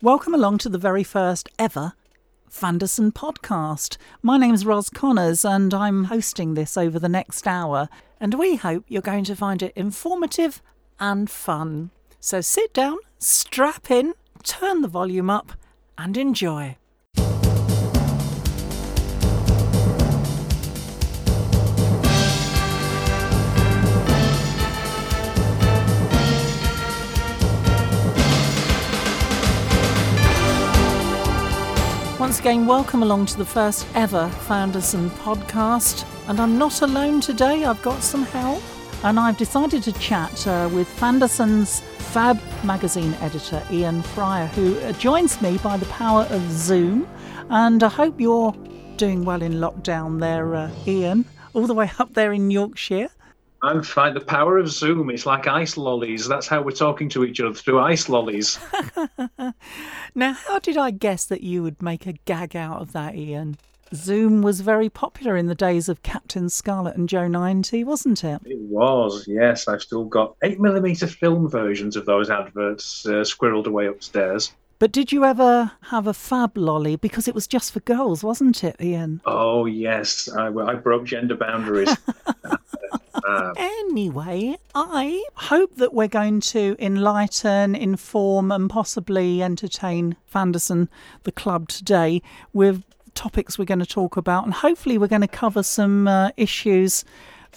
Welcome along to the very first ever Fanderson podcast. My name's Ros Connors and I'm hosting this over the next hour, and we hope you're going to find it informative and fun. So sit down, strap in, turn the volume up, and enjoy. Once again, welcome along to the first ever Fanderson podcast. And I'm not alone today, I've got some help. And I've decided to chat uh, with Fanderson's Fab magazine editor, Ian Fryer, who uh, joins me by the power of Zoom. And I hope you're doing well in lockdown there, uh, Ian, all the way up there in Yorkshire. I'm fine. The power of Zoom. It's like ice lollies. That's how we're talking to each other through ice lollies. now, how did I guess that you would make a gag out of that, Ian? Zoom was very popular in the days of Captain Scarlet and Joe 90, wasn't it? It was, yes. I've still got 8mm film versions of those adverts uh, squirreled away upstairs. But did you ever have a fab lolly? Because it was just for girls, wasn't it, Ian? Oh, yes. I, I broke gender boundaries. Uh, anyway, I hope that we're going to enlighten, inform, and possibly entertain Fanderson, the club, today with topics we're going to talk about. And hopefully, we're going to cover some uh, issues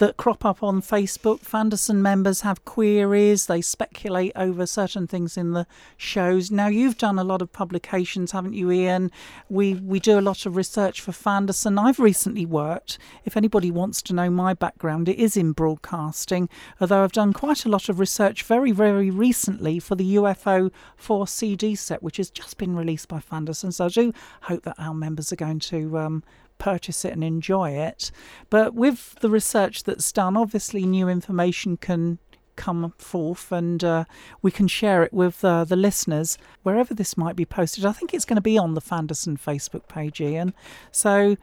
that crop up on Facebook. Fanderson members have queries, they speculate over certain things in the shows. Now, you've done a lot of publications, haven't you, Ian? We, we do a lot of research for Fanderson. I've recently worked, if anybody wants to know my background, it is in broadcasting, although I've done quite a lot of research very, very recently for the UFO 4 CD set, which has just been released by Fanderson. So I do hope that our members are going to um, purchase it and enjoy it. But with the research that's done, obviously new information can come forth and uh, we can share it with uh, the listeners wherever this might be posted. I think it's going to be on the Fanderson Facebook page, Ian. So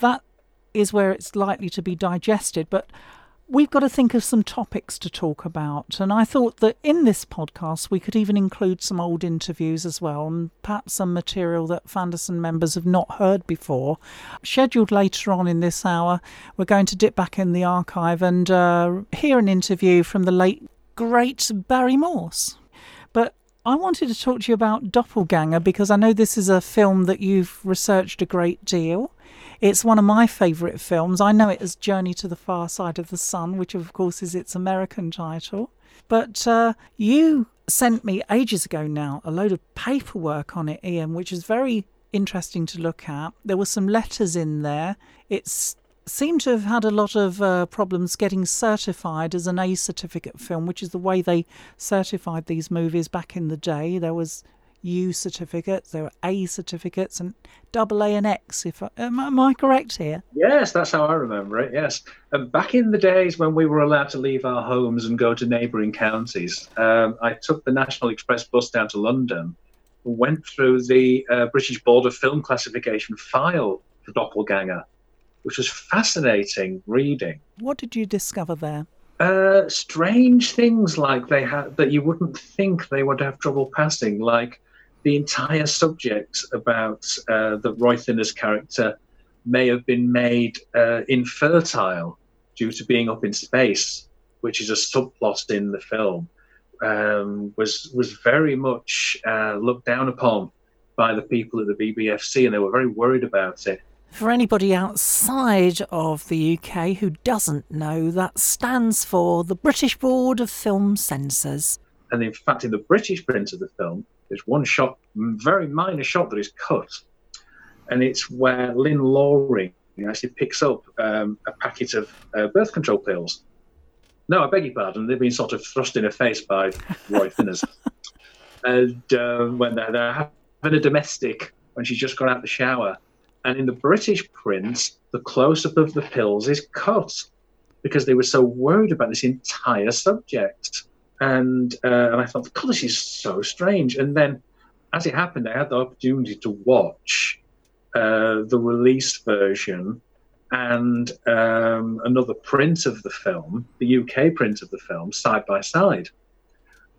that is where it's likely to be digested. But we've got to think of some topics to talk about. And I thought that in this podcast, we could even include some old interviews as well, and perhaps some material that Fanderson members have not heard before. Scheduled later on in this hour, we're going to dip back in the archive and uh, hear an interview from the late, great Barry Morse. But I wanted to talk to you about Doppelganger because I know this is a film that you've researched a great deal. It's one of my favourite films. I know it as Journey to the Far Side of the Sun, which of course is its American title. But uh, you sent me ages ago now a load of paperwork on it, Ian, which is very interesting to look at. There were some letters in there. It's seemed to have had a lot of uh, problems getting certified as an A certificate film, which is the way they certified these movies back in the day. There was U certificates, there were A certificates, and double A and X. If I, am, am, I correct here? Yes, that's how I remember it. Yes, and back in the days when we were allowed to leave our homes and go to neighbouring counties, um, I took the National Express bus down to London, went through the uh, British Board of Film Classification file for Doppelganger, which was fascinating reading. What did you discover there? Uh, strange things like they had that you wouldn't think they would have trouble passing, like the entire subject about uh, the Roy Thinnes's character may have been made uh, infertile due to being up in space, which is a subplot in the film, um, was was very much uh, looked down upon by the people at the BBFC, and they were very worried about it. For anybody outside of the UK who doesn't know, that stands for the British Board of Film Censors. And in fact, in the British print of the film, there's one shot, very minor shot that is cut, and it's where Lynn Loring actually picks up um, a packet of uh, birth control pills. No, I beg your pardon. They've been sort of thrust in her face by Roy Thinnes. and uh, when they're, they're having a domestic, when she's just got out the shower, and in the British print, the close up of the pills is cut because they were so worried about this entire subject and uh, and I thought, God, this is so strange. And then, as it happened, I had the opportunity to watch uh, the release version and um, another print of the film, the UK print of the film, side by side.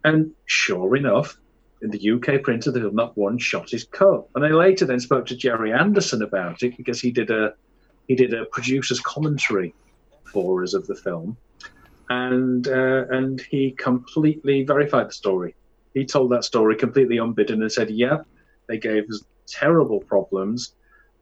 And sure enough, in the UK printer that not one shot is cut. And I later then spoke to Gerry Anderson about it because he did a he did a producer's commentary for us of the film, and uh, and he completely verified the story. He told that story completely unbidden and said, "Yeah, they gave us terrible problems."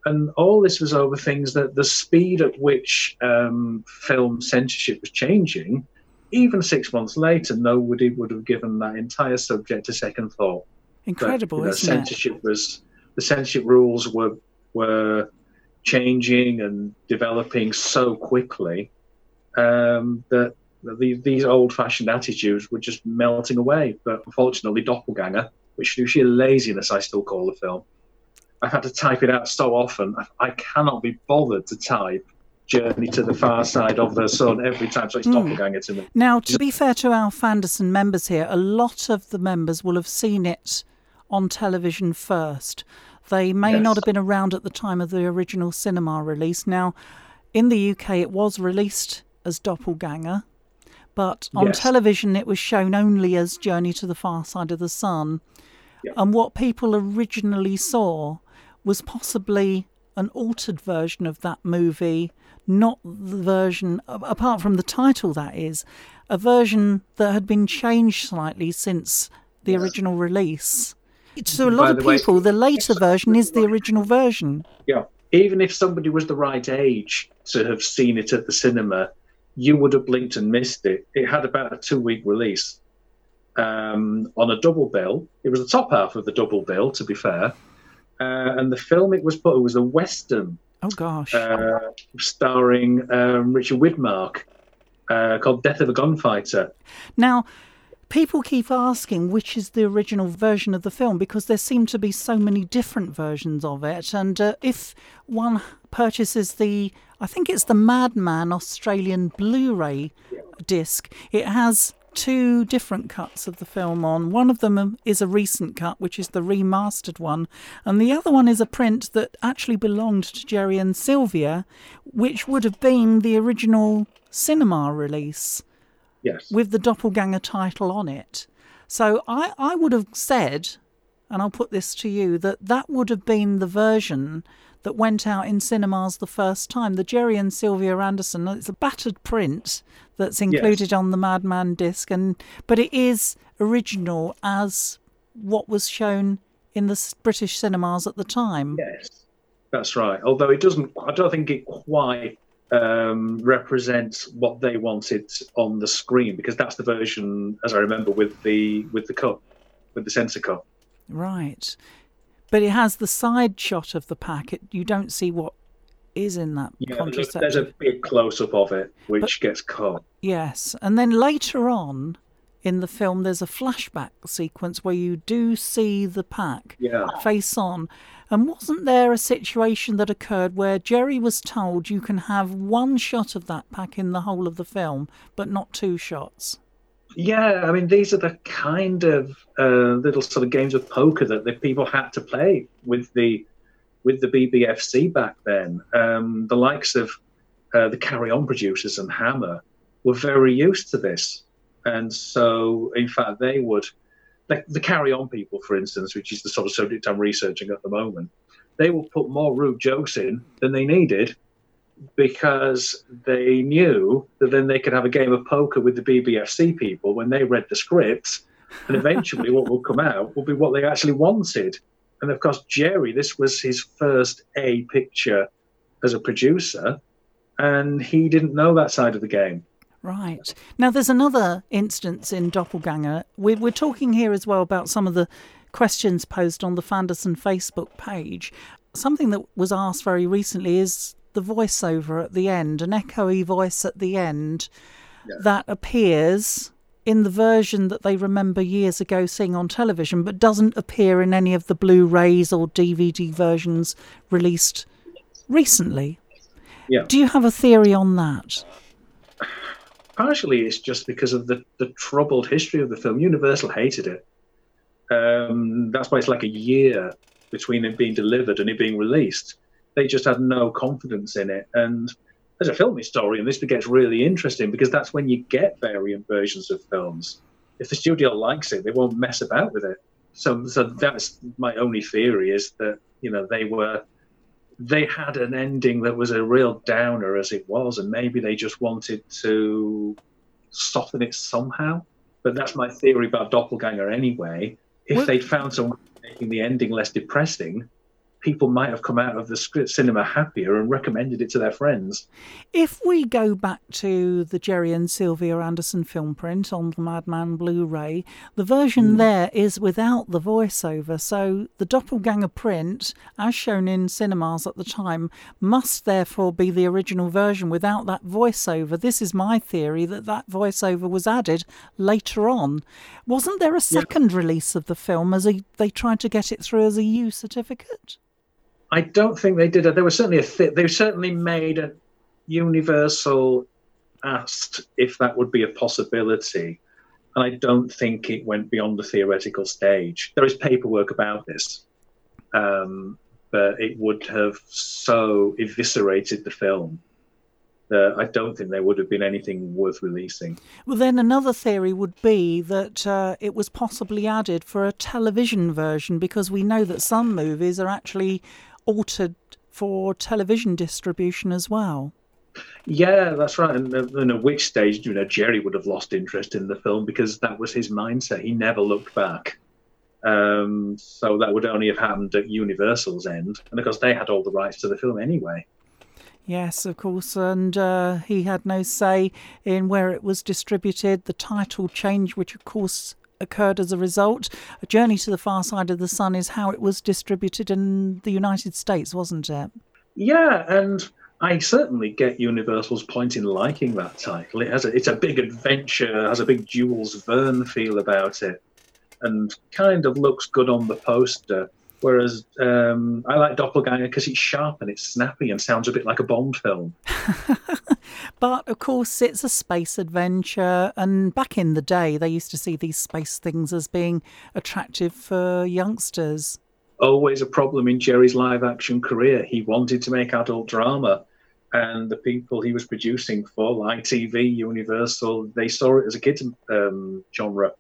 And all this was over things that the speed at which um, film censorship was changing even six months later, nobody would have given that entire subject a second thought. Incredible, but, you know, isn't censorship it? was the censorship rules were were changing and developing so quickly um, that the, these old-fashioned attitudes were just melting away. But unfortunately, Doppelganger, which through sheer laziness I still call the film, I've had to type it out so often I cannot be bothered to type journey to the far side of the sun every time. So it's mm. doppelganger to me. Now, to be fair to our Fanderson members here, a lot of the members will have seen it on television first. They may yes. not have been around at the time of the original cinema release. Now, in the UK, it was released as Doppelganger, but on yes. television, it was shown only as Journey to the Far Side of the Sun. And what people originally saw was possibly an altered version of that movie not the version, apart from the title, that is, a version that had been changed slightly since the yes. original release. To a lot of people, way, the later version is the original version. Yeah. Even if somebody was the right age to have seen it at the cinema, you would have blinked and missed it. It had about a two week release um, on a double bill. It was the top half of the double bill, to be fair. Uh, and the film it was put it was a western Oh gosh. Uh, starring um, Richard Widmark, uh, called Death of a Gunfighter. Now, people keep asking which is the original version of the film because there seem to be so many different versions of it. And uh, if one purchases the, I think it's the Madman Australian Blu ray disc, it has two different cuts of the film on. One of them is a recent cut, which is the remastered one, and the other one is a print that actually belonged to Gerry and Sylvia, which would have been the original cinema release. Yes. With the Doppelganger title on it. So I, I would have said, and I'll put this to you, that that would have been the version that went out in cinemas the first time. The Gerry and Sylvia Anderson. It's a battered print that's included yes. on the Madman disc, and but it is original as what was shown in the British cinemas at the time. Yes, that's right. Although it doesn't, I don't think it quite um, represents what they wanted on the screen because that's the version, as I remember, with the with the cut, with the censor cut. Right. But it has the side shot of the pack. It, you don't see what is in that yeah, contraceptive. There's a big close up of it, which but, gets cut. Yes, and then later on in the film, there's a flashback sequence where you do see the pack yeah. face on. And wasn't there a situation that occurred where Gerry was told you can have one shot of that pack in the whole of the film, but not two shots? Yeah, I mean, these are the kind of uh, little sort of games of poker that the people had to play with the with the BBFC back then. Um, the likes of uh, the Carry On producers and Hammer were very used to this, and so in fact they would. Like the Carry On people, for instance, which is the sort of subject I'm researching at the moment, they will put more rude jokes in than they needed because they knew that then they could have a game of poker with the BBFC people when they read the scripts, and eventually what will come out will be what they actually wanted. And of course, Gerry, this was his first A picture as a producer, and he didn't know that side of the game. Right. Now, there's another instance in Doppelganger. We're, we're talking here as well about some of the questions posed on the Fanderson Facebook page. Something that was asked very recently is the voiceover at the end, an echoey voice at the end yeah. that appears in the version that they remember years ago seeing on television, but doesn't appear in any of the Blu rays or DVD versions released recently. Yeah. Do you have a theory on that? Partially, it's just because of the, the troubled history of the film. Universal hated it. Um, that's why it's like a year between it being delivered and it being released they just had no confidence in it. And as a film historian, this gets really interesting because that's when you get variant versions of films. If the studio likes it, they won't mess about with it. so so that's my only theory is that you know they were they had an ending that was a real downer as it was, and maybe they just wanted to soften it somehow. But that's my theory about Doppelganger anyway. If well, they'd found someone making the ending less depressing, people might have come out of the cinema happier and recommended it to their friends. If we go back to the Gerry and Sylvia Anderson film print on the Madman Blu ray, the version mm. there is without the voiceover. So the Doppelganger print, as shown in cinemas at the time, must therefore be the original version without that voiceover. This is my theory that that voiceover was added later on. Wasn't there a second yeah. release of the film as a, they tried to get it through as a U certificate? I don't think they did. There was certainly a th- they certainly made a Universal asked if that would be a possibility, and I don't think it went beyond the theoretical stage. There is paperwork about this, um, but it would have so eviscerated the film uh, I don't think there would have been anything worth releasing. Well, then another theory would be that uh, it was possibly added for a television version because we know that some movies are actually altered for television distribution as well. Yeah, that's right. And, and at which stage, you know, Gerry would have lost interest in the film because that was his mindset. He never looked back. Um, so that would only have happened at Universal's end, and of course they had all the rights to the film anyway. Yes, of course, and uh, he had no say in where it was distributed. The title change, which of course occurred as a result. A Journey to the Far Side of the Sun is how it was distributed in the United States, wasn't it? Yeah, and I certainly get Universal's point in liking that title. It has a, it's a big adventure, has a big Jules Verne feel about it, and kind of looks good on the poster. Whereas um, I like Doppelganger because it's sharp and it's snappy and sounds a bit like a Bond film. but of course, it's a space adventure, and back in the day, they used to see these space things as being attractive for youngsters. Always a problem in Gerry's live action career. He wanted to make adult drama, and the people he was producing for, like TV, Universal, they saw it as a kids' um, genre.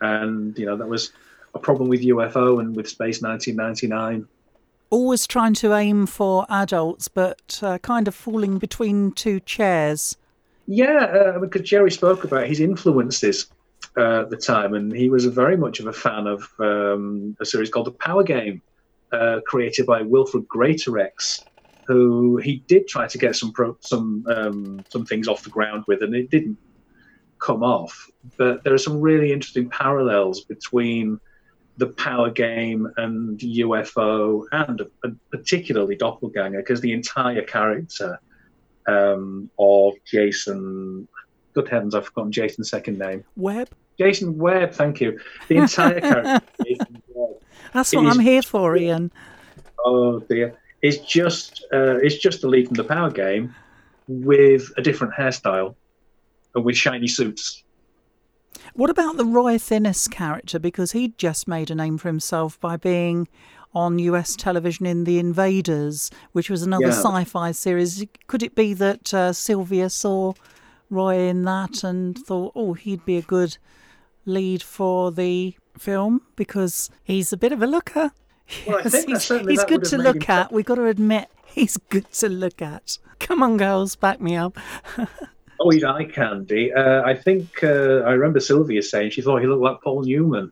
And, you know, that was a problem with UFO and with Space 1999. Always trying to aim for adults, but uh, kind of falling between two chairs. Yeah, uh, because Gerry spoke about his influences uh, at the time, and he was very much of a fan of um, a series called The Power Game, uh, created by Wilfred Greatorex, who he did try to get some pro- some um, some things off the ground with, and it didn't come off. But there are some really interesting parallels between the power game and UFO and, and particularly Doppelganger because the entire character um, of Jason, good heavens, I've forgotten Jason's second name. Webb. Jason Webb, thank you. The entire character. That's what I'm here for, Ian. Oh dear, it's just uh, it's just the lead from the power game with a different hairstyle and with shiny suits. What about the Roy Thinnes character? Because he'd just made a name for himself by being on US television in The Invaders, which was another yeah. sci fi series. Could it be that uh, Sylvia saw Roy in that and thought, oh, he'd be a good lead for the film because he's a bit of a looker? Well, yes, he's, he's good to look at. We've got to admit, he's good to look at. Come on, girls, back me up. Oh, he's eye candy. Uh, I think uh, I remember Sylvia saying she thought he looked like Paul Newman.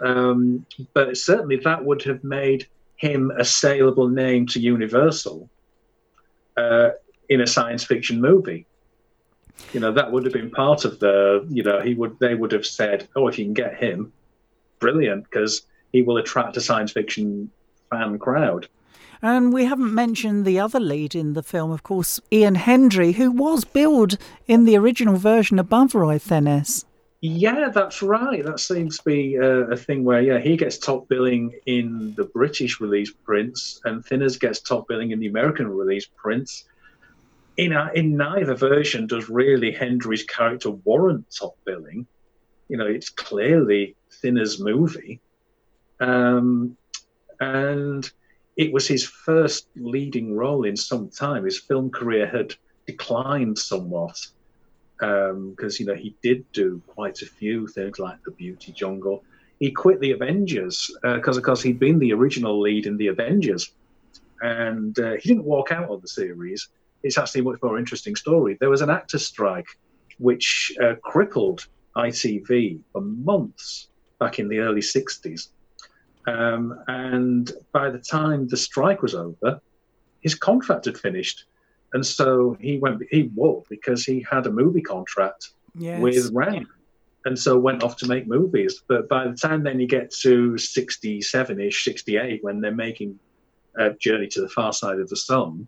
Um, but certainly that would have made him a saleable name to Universal uh, in a science fiction movie. You know, that would have been part of the, you know, he would, they would have said, oh, if you can get him, brilliant, because he will attract a science fiction fan crowd. And we haven't mentioned the other lead in the film, of course, Ian Hendry, who was billed in the original version above Roy Thinnes. Yeah, that's right. That seems to be a, a, thing where, yeah, he gets top billing in the British release prints, and Thinnes gets top billing in the American release prints. In, a, in neither version does really Hendry's character warrant top billing. You know, it's clearly Thinnes' movie. Um, and it was his first leading role in some time. His film career had declined somewhat because um, you know he did do quite a few things like The Beauty Jungle. he quit the Avengers because, uh, of course, he'd been the original lead in the Avengers, and uh, he didn't walk out of the series. It's actually a much more interesting story. There was an actor strike which uh, crippled ITV for months back in the early 60s. Um, and by the time the strike was over, his contract had finished. And so he went, he walked because he had a movie contract yes. with Rank. And so went off to make movies. But by the time then you get to 67 ish, 68, when they're making a Journey to the Far Side of the Sun,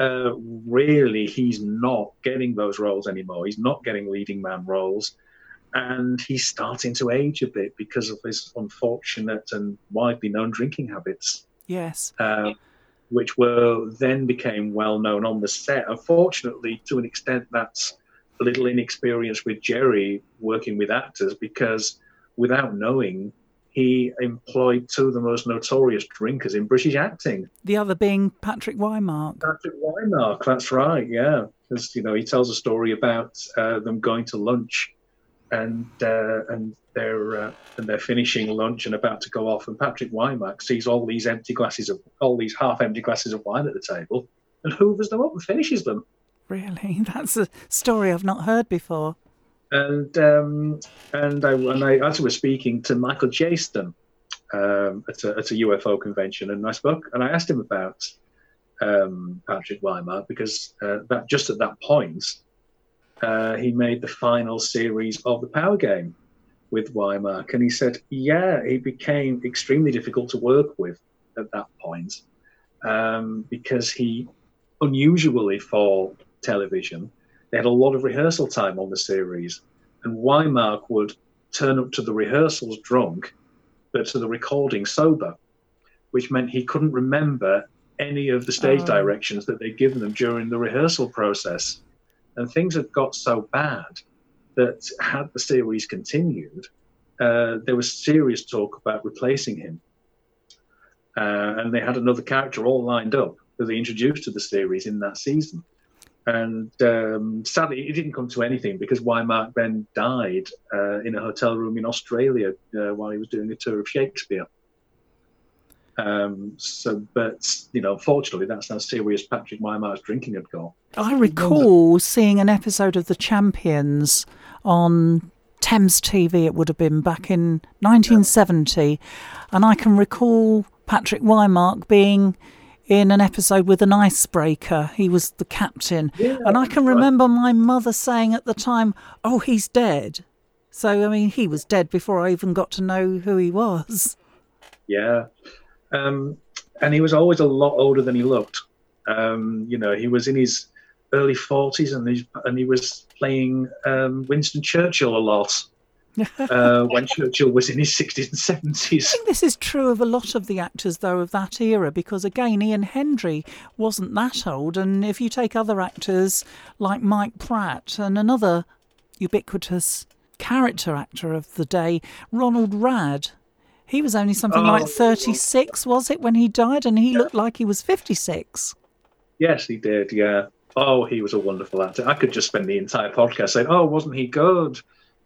uh, really he's not getting those roles anymore. He's not getting leading man roles and he's starting to age a bit because of his unfortunate and widely known drinking habits. Yes. Uh, which were then became well known on the set. Unfortunately, to an extent, that's a little inexperience with Gerry working with actors because without knowing, he employed two of the most notorious drinkers in British acting. The other being Patrick Wymark. Patrick Wymark, that's right, yeah. Because, you know, he tells a story about uh, them going to lunch and uh, and they're uh, and they're finishing lunch and about to go off, and Patrick Wymark sees all these empty glasses of all these half-empty glasses of wine at the table, and hoovers them up and finishes them. Really, that's a story I've not heard before. And um, and I and I actually was speaking to Michael Jayston um, at, a, at a UFO convention, and I spoke and I asked him about um, Patrick Wymark because uh, that just at that point uh, he made the final series of the Power Game with Wymark, and he said, yeah, he became extremely difficult to work with at that point um, because he, unusually for television, they had a lot of rehearsal time on the series, and Wymark would turn up to the rehearsals drunk, but to the recording sober, which meant he couldn't remember any of the stage oh. directions that they'd given them during the rehearsal process. And things had got so bad that had the series continued, uh, there was serious talk about replacing him. Uh, and they had another character all lined up that they introduced to the series in that season. And um, sadly, it didn't come to anything because Wymark then died uh, in a hotel room in Australia uh, while he was doing a tour of Shakespeare. Um, so, but you know, fortunately, that's how serious Patrick Wymark's drinking had got. I recall seeing an episode of The Champions on Thames TV. It would have been back in 1970, yeah. and I can recall Patrick Wymark being in an episode with an icebreaker. He was the captain, yeah, and I can remember my mother saying at the time, "Oh, he's dead." So, I mean, he was dead before I even got to know who he was. Yeah, um, and he was always a lot older than he looked. Um, you know, he was in his early 40s and, he, and he was playing um, Winston Churchill a lot. uh, when Churchill was in his 60s and 70s. I think this is true of a lot of the actors, though, of that era, because again, Ian Hendry wasn't that old. And if you take other actors like Mike Pratt and another ubiquitous character actor of the day, Ronald Radd, he was only something oh. like 36, was it, when he died? And he yeah. looked like he was 56. Yes, he did, yeah. Oh, he was a wonderful actor. I could just spend the entire podcast saying, oh, wasn't he good?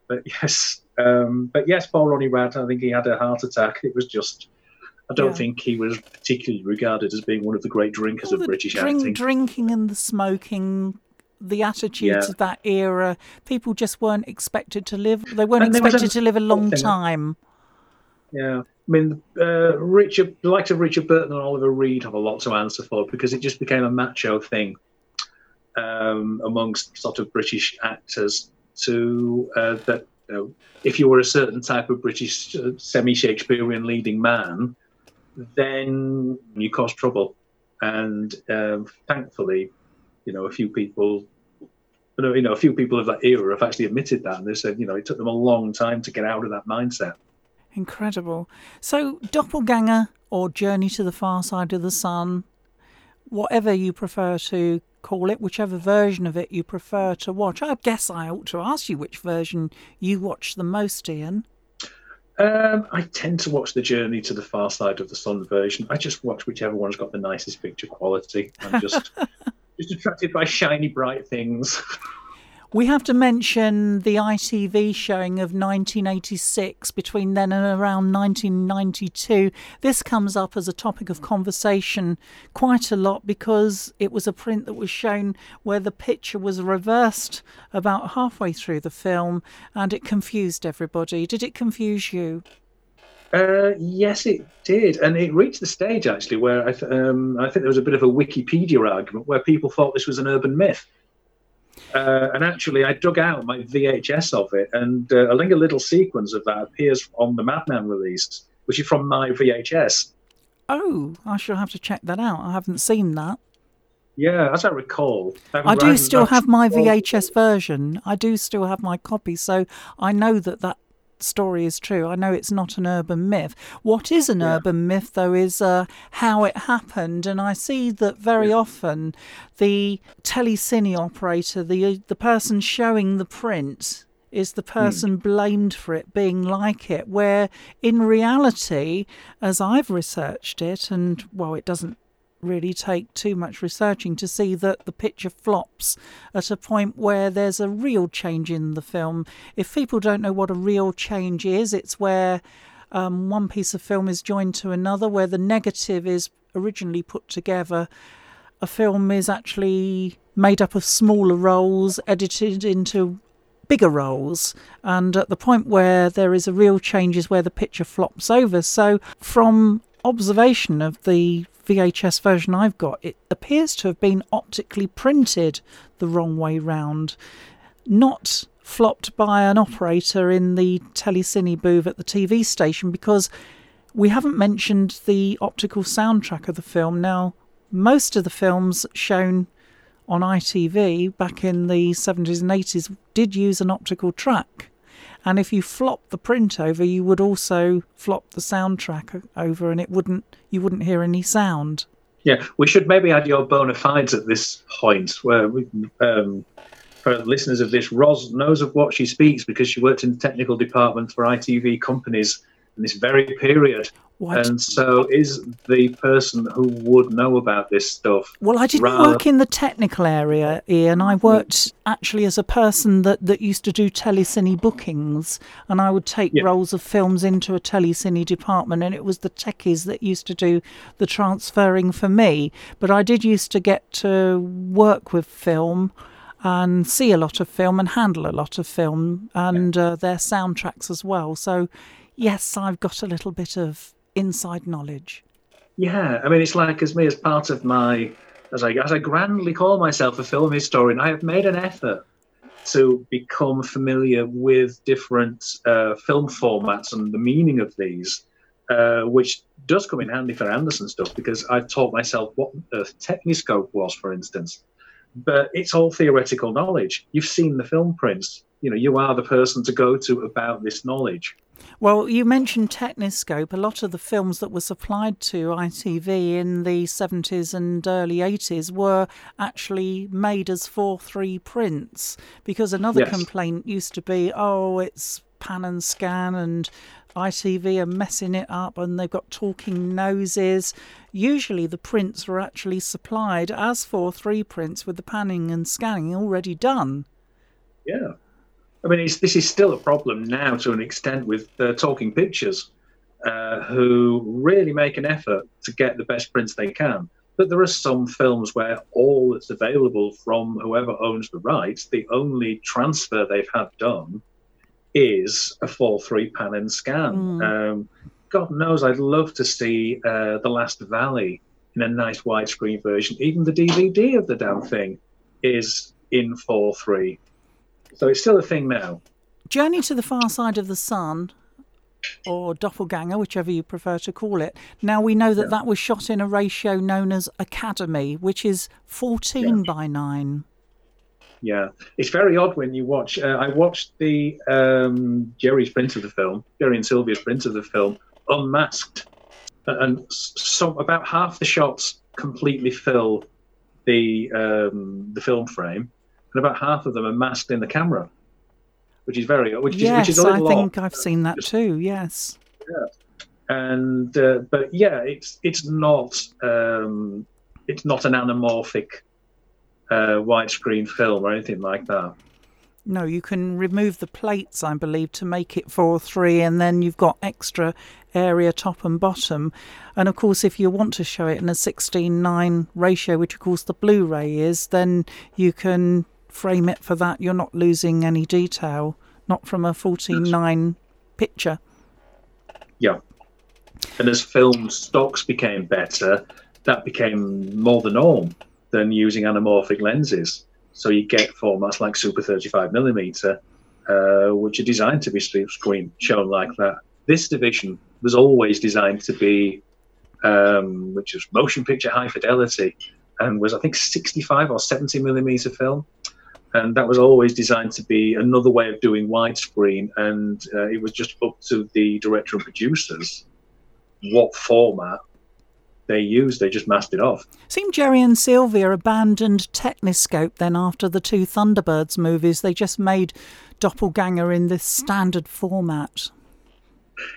But yes, um, but yes, Paul Ronnie Radd, I think he had a heart attack. It was just, I don't yeah. think he was particularly regarded as being one of the great drinkers of British drink, acting. Drinking and the smoking the attitudes yeah. of that era. People just weren't expected to live. They weren't and expected to live a long time. Yeah. I mean, uh, Richard, the likes of Richard Burton and Oliver Reed have a lot to answer for because it just became a macho thing um, amongst sort of British actors to uh, that you know, if you were a certain type of British uh, semi-Shakespearean leading man, then you caused trouble. And um, thankfully, you know, a few people, you know, a few people of that era have actually admitted that, and they said, you know, it took them a long time to get out of that mindset. Incredible. So, Doppelganger or Journey to the Far Side of the Sun, whatever you prefer to call it, whichever version of it you prefer to watch. I guess I ought to ask you which version you watch the most, Ian. Um, I tend to watch the Journey to the Far Side of the Sun version. I just watch whichever one's got the nicest picture quality. I'm just just attracted by shiny, bright things. We have to mention the ITV showing of 1986 between then and around 1992. This comes up as a topic of conversation quite a lot because it was a print that was shown where the picture was reversed about halfway through the film and it confused everybody. Did it confuse you? Uh, yes, it did, and it reached the stage actually where I, th- um, I think there was a bit of a Wikipedia argument where people thought this was an urban myth. Uh, and actually, I dug out my VHS of it, and uh, I think a little sequence of that appears on the Madman release, which is from my VHS. Oh, I shall have to check that out. I haven't seen that. Yeah, as I recall, I do still have my VHS version. I do still have my copy, so I know that that story is true. I know it's not an urban myth. What is an yeah. urban myth, though, is uh, how it happened. And I see that very yeah. often the telecine operator, the the person showing the print, is the hmm. person mm. blamed for it being like it. Where in reality, as I've researched it, and well, it doesn't really take too much researching to see that the picture flops at a point where there's a reel change in the film. If people don't know what a reel change is, it's where um, one piece of film is joined to another, where the negative is originally put together. A film is actually made up of smaller rolls, edited into bigger rolls, and at the point where there is a reel change is where the picture flops over. So, from observation of the VHS version I've got, it appears to have been optically printed the wrong way round, not flopped by an operator in the telecine booth at the TV station because we haven't mentioned the optical soundtrack of the film. Now, most of the films shown on ITV back in the 70s and 80s did use an optical track. And if you flop the print over, you would also flop the soundtrack over, and it wouldn't you wouldn't hear any sound. Yeah, we should maybe add your bona fides at this point, where we, um, for listeners of this, Ros knows of what she speaks because she worked in the technical department for ITV companies in this very period. What? And so, is the person who would know about this stuff? Well, I didn't rather... work in the technical area, Ian. I worked actually as a person that, that used to do telecine bookings, and I would take yeah. rolls of films into a telecine department, and it was the techies that used to do the transferring for me. But I did used to get to work with film and see a lot of film and handle a lot of film and uh, their soundtracks as well. So, yes, I've got a little bit of inside knowledge. Yeah, I mean, it's like as me as part of my, as I as I grandly call myself a film historian, I have made an effort to become familiar with different uh, film formats and the meaning of these, uh, which does come in handy for Anderson stuff because I've taught myself what a Techniscope was, for instance. But it's all theoretical knowledge. You've seen the film prints. You know, you are the person to go to about this knowledge. Well, you mentioned Techniscope. A lot of the films that were supplied to ITV in the 70s and early 80s were actually made as 4 3 prints because another yes. complaint used to be oh, it's pan and scan and ITV are messing it up and they've got talking noses. Usually the prints were actually supplied as 4 3 prints with the panning and scanning already done. Yeah. I mean, this is still a problem now to an extent with uh, Talking Pictures, uh, who really make an effort to get the best prints they can. But there are some films where all that's available from whoever owns the rights, the only transfer they've had done is a 4 3 pan and scan. Mm. Um, God knows, I'd love to see uh, The Last Valley in a nice widescreen version. Even the DVD of the damn thing is in 4 3. So it's still a thing now. Journey to the Far Side of the Sun, or Doppelganger, whichever you prefer to call it. Now we know that yeah. that was shot in a ratio known as Academy, which is 14 yeah. by 9. Yeah, it's very odd when you watch. Uh, I watched the um, Gerry's print of the film, Gerry and Sylvia's print of the film, unmasked, and so about half the shots completely fill the um, the film frame, and about half of them are masked in the camera, which is very which yes, is which is a little I think odd. I've seen that too. Yes. Yeah. And uh, but yeah, it's it's not um, it's not an anamorphic uh, widescreen film or anything like that. No, you can remove the plates, I believe, to make it 4 3, and then you've got extra area top and bottom. And of course, if you want to show it in a 16 9 ratio, which of course the Blu ray is, then you can frame it for that. You're not losing any detail, not from a 14 9 picture. Yeah. And as film stocks became better, that became more the norm than using anamorphic lenses. So you get formats like Super 35 millimeter, uh, which are designed to be screen shown like that. VistaVision was always designed to be, um, which is motion picture high fidelity, and was I think 65 or 70 millimeter film, and that was always designed to be another way of doing widescreen, and uh, it was just up to the director and producers what format they used. They just masked it off. Seemed Gerry and Sylvia abandoned Techniscope then after the two Thunderbirds movies. They just made Doppelganger in this standard format.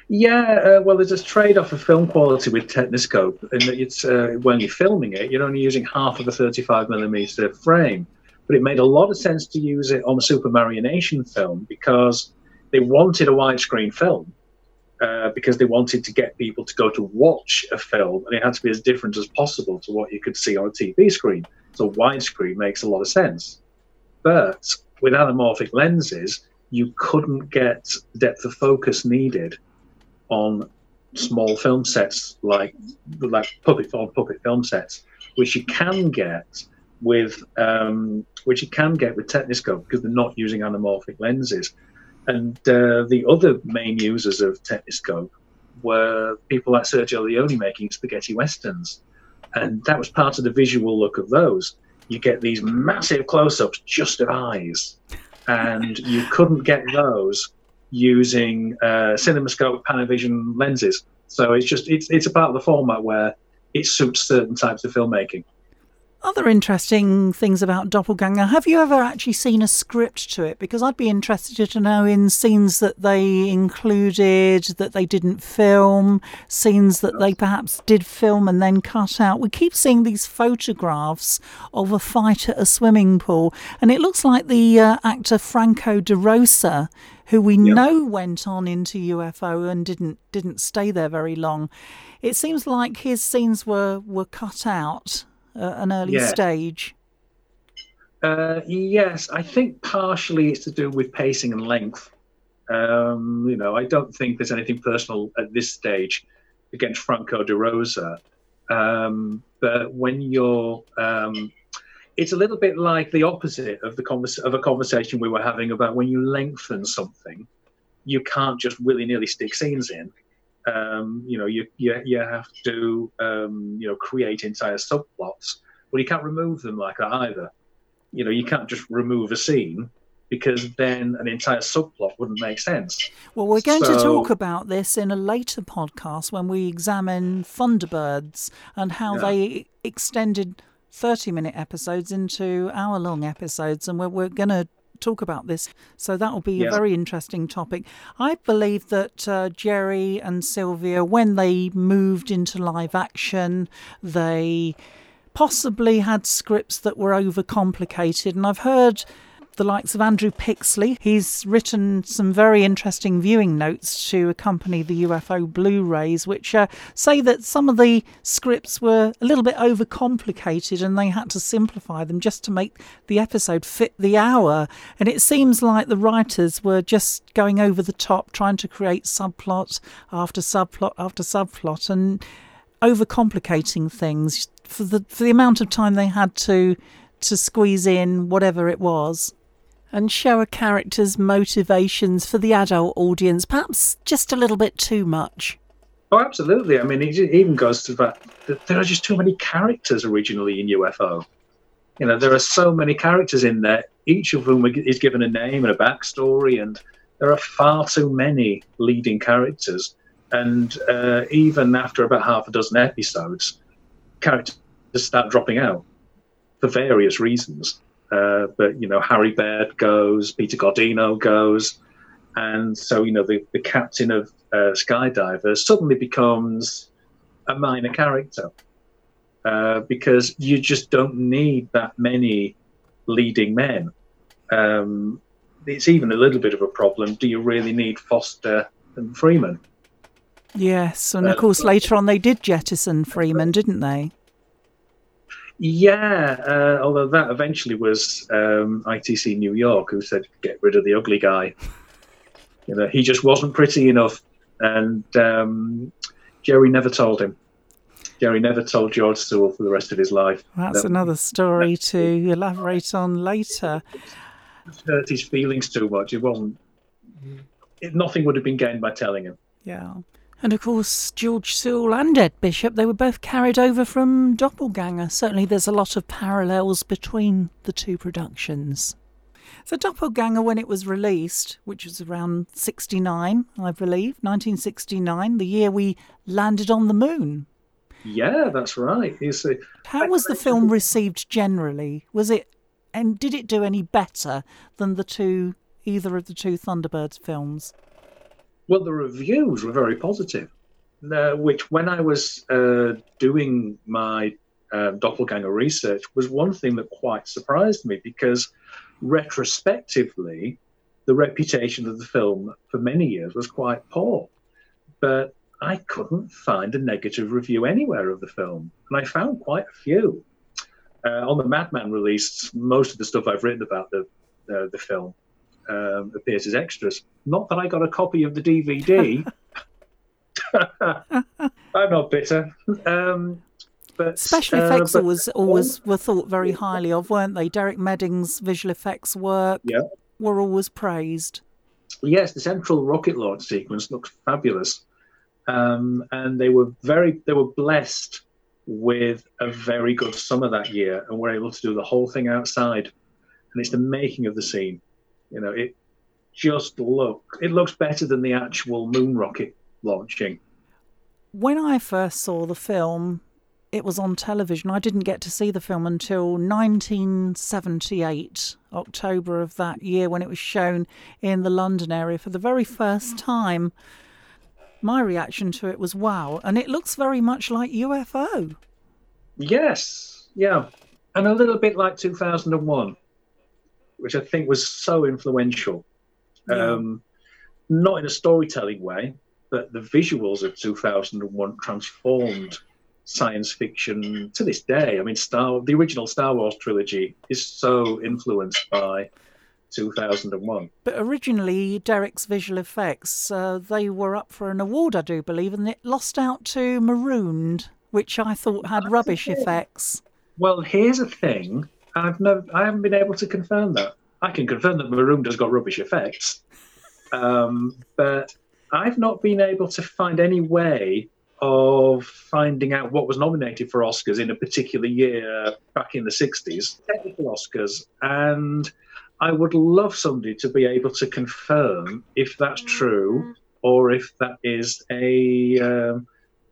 Yeah, uh, well, there's a trade-off of film quality with Techniscope, and it's uh, when you're filming it, you're only using half of a 35 millimeter frame. But it made a lot of sense to use it on a Supermarionation film because they wanted a widescreen film, uh, because they wanted to get people to go to watch a film, and it had to be as different as possible to what you could see on a TV screen. So widescreen makes a lot of sense. But with anamorphic lenses, you couldn't get depth of focus needed on small film sets like like puppet film puppet film sets, which you can get with um, which you can get with Techniscope because they're not using anamorphic lenses. And uh, the other main users of Techniscope were people like Sergio Leone making spaghetti westerns. And that was part of the visual look of those. You get these massive close ups just of eyes. And you couldn't get those using uh, CinemaScope Panavision lenses. So it's just it's it's a part of the format where it suits certain types of filmmaking. Other interesting things about Doppelganger. Have you ever actually seen a script to it? Because I'd be interested to know in scenes that they included that they didn't film, scenes that they perhaps did film and then cut out. We keep seeing these photographs of a fight at a swimming pool, and it looks like the uh, actor Franco De Rosa who we yep. know went on into UFO and didn't didn't stay there very long. It seems like his scenes were were cut out at an early yeah. stage? Uh, yes, I think partially it's to do with pacing and length. Um, you know, I don't think there's anything personal at this stage against Franco de Rosa. Um, but when you're, um, it's a little bit like the opposite of the convers- of a conversation we were having about when you lengthen something, you can't just willy nilly stick scenes in um, you know, you, you, you have to, um, you know, create entire subplots. Well, you can't remove them like that either. You know, you can't just remove a scene because then an entire subplot wouldn't make sense. Well, we're going so, to talk about this in a later podcast when we examine Thunderbirds and how yeah. they extended 30 minute episodes into hour long episodes. And we're, we're going to talk about this. So that will be yeah. a very interesting topic. I believe that uh, Gerry and Sylvia, when they moved into live action, they possibly had scripts that were overcomplicated. And I've heard the likes of Andrew Pixley. He's written some very interesting viewing notes to accompany the UFO Blu rays, which uh, say that some of the scripts were a little bit overcomplicated and they had to simplify them just to make the episode fit the hour. And it seems like the writers were just going over the top, trying to create subplot after subplot after subplot and overcomplicating things for the for the amount of time they had to to squeeze in whatever it was and show a character's motivations for the adult audience, perhaps just a little bit too much. Oh, absolutely. I mean, it even goes to that, there are just too many characters originally in UFO. You know, there are so many characters in there, each of whom is given a name and a backstory, and there are far too many leading characters. And uh, even after about half a dozen episodes, characters start dropping out for various reasons. Uh, but you know, Harry Baird goes, Peter Gordeno goes, and so you know the, the captain of uh, Skydivers suddenly becomes a minor character uh, because you just don't need that many leading men. Um, it's even a little bit of a problem. Do you really need Foster and Freeman? Yes, and of uh, course later on they did jettison Freeman, didn't they? Yeah, uh, although that eventually was um, ITC New York who said get rid of the ugly guy. You know, he just wasn't pretty enough, and um, Gerry never told him. Gerry never told George Sewell for the rest of his life. That's that, another story to elaborate on later. Hurt his feelings too much. It wasn't. It, nothing would have been gained by telling him. Yeah. And of course, George Sewell and Ed Bishop, they were both carried over from Doppelganger. Certainly, there's a lot of parallels between the two productions. So, Doppelganger, when it was released, which was around 69, I believe, 1969, the year we landed on the moon. Yeah, that's right. A, How was the film received generally? Was it, and did it do any better than the two, either of the two Thunderbirds films? Well, the reviews were very positive, which when I was uh, doing my uh, doppelganger research was one thing that quite surprised me because retrospectively, the reputation of the film for many years was quite poor. But I couldn't find a negative review anywhere of the film, and I found quite a few. Uh, on the Madman release, most of the stuff I've written about the the film um, appears as extras. Not that I got a copy of the DVD. I'm not bitter. Um, but special uh, effects uh, but, always always were thought very highly of, weren't they? Derek Meddings' visual effects work yeah. were always praised. Yes, the central rocket launch sequence looks fabulous, um, and they were very they were blessed with a very good summer that year, and were able to do the whole thing outside. And it's the making of the scene you know, it just look it looks better than the actual moon rocket launching. When I first saw the film, it was on television. I didn't get to see the film until 1978, October of that year, when it was shown in the London area for the very first time. My reaction to it was wow, and it looks very much like UFO. Yes, yeah, and a little bit like 2001 which I think was so influential. Yeah. Um, not in a storytelling way, but the visuals of 2001 transformed science fiction to this day. I mean, Star the original Star Wars trilogy is so influenced by 2001. But originally, Derek's visual effects uh, they were up for an award, I do believe, and it lost out to Marooned, which I thought had rubbish effects. Well, here's a thing I've no, I haven't been able to confirm that. I can confirm that Marooned has got rubbish effects, um, but I've not been able to find any way of finding out what was nominated for Oscars in a particular year back in the 60s, technical Oscars, and I would love somebody to be able to confirm if that's true or if that is a um,